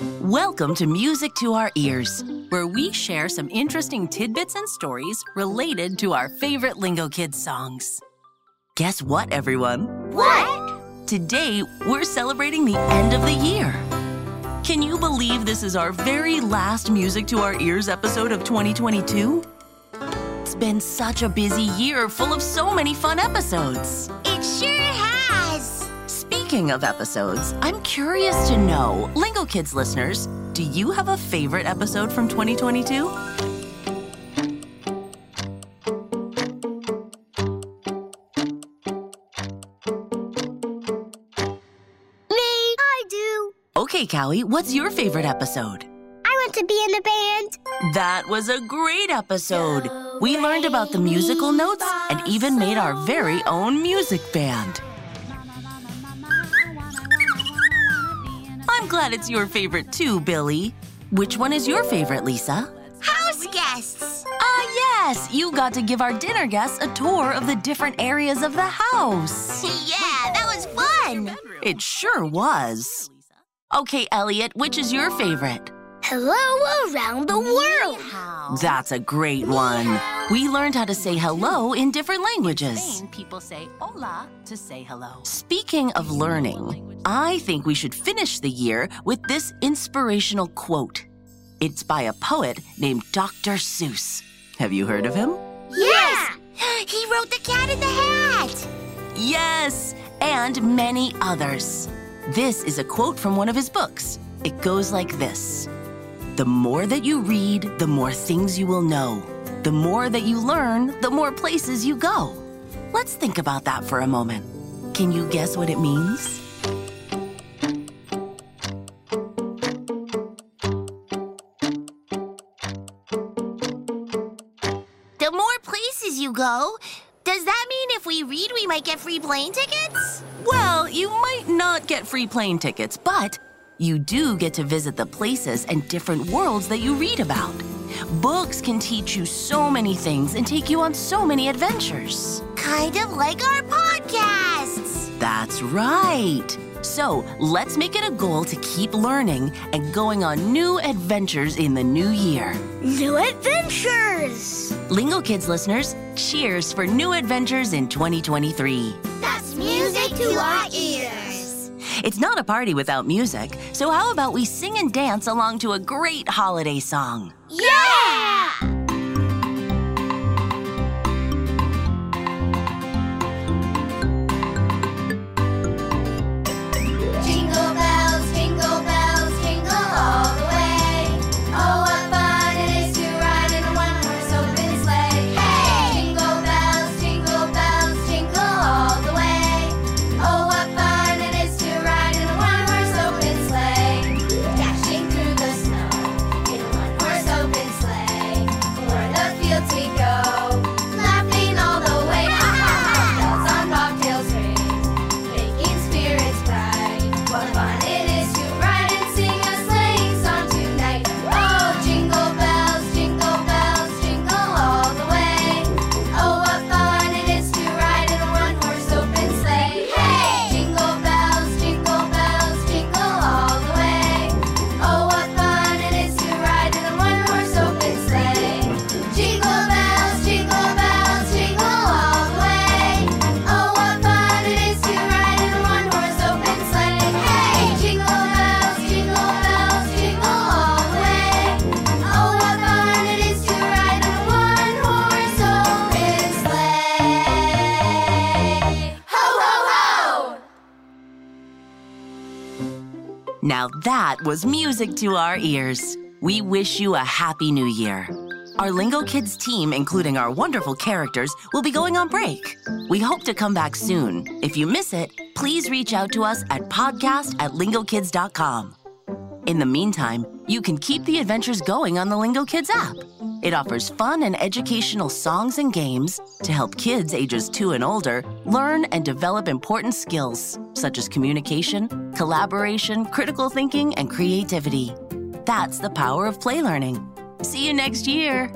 Welcome to Music to Our Ears, where we share some interesting tidbits and stories related to our favorite Lingo Kids songs. Guess what, everyone? What? Today, we're celebrating the end of the year. Can you believe this is our very last Music to Our Ears episode of 2022? It's been such a busy year full of so many fun episodes. It sure has. Speaking of episodes, I'm curious to know, Lingo Kids listeners, do you have a favorite episode from 2022? Me, I do. Okay, Cowy, what's your favorite episode? I want to be in the band. That was a great episode. We learned about the musical notes and even made our very own music band. Glad it's your favorite too, Billy. Which one is your favorite, Lisa? House guests. Ah, yes, you got to give our dinner guests a tour of the different areas of the house. yeah, that was fun. It sure was. Okay, Elliot, which is your favorite? Hello around the world. That's a great one. We learned how to say hello in different languages. Spain, people say hola to say hello. Speaking of learning, I think we should finish the year with this inspirational quote. It's by a poet named Dr. Seuss. Have you heard of him? Yes, He wrote the cat in the hat. Yes, and many others. This is a quote from one of his books. It goes like this The more that you read, the more things you will know. The more that you learn, the more places you go. Let's think about that for a moment. Can you guess what it means? You go, does that mean if we read, we might get free plane tickets? Well, you might not get free plane tickets, but you do get to visit the places and different worlds that you read about. Books can teach you so many things and take you on so many adventures. Kind of like our podcasts. That's right. So let's make it a goal to keep learning and going on new adventures in the new year. New adventures. Lingo Kids listeners, cheers for new adventures in 2023. That's music to our ears. It's not a party without music, so how about we sing and dance along to a great holiday song? Yeah! Now that was music to our ears. We wish you a happy new year. Our Lingo Kids team, including our wonderful characters, will be going on break. We hope to come back soon. If you miss it, please reach out to us at podcast at lingokids.com. In the meantime, you can keep the adventures going on the Lingo Kids app. It offers fun and educational songs and games to help kids ages two and older learn and develop important skills such as communication, collaboration, critical thinking, and creativity. That's the power of play learning. See you next year.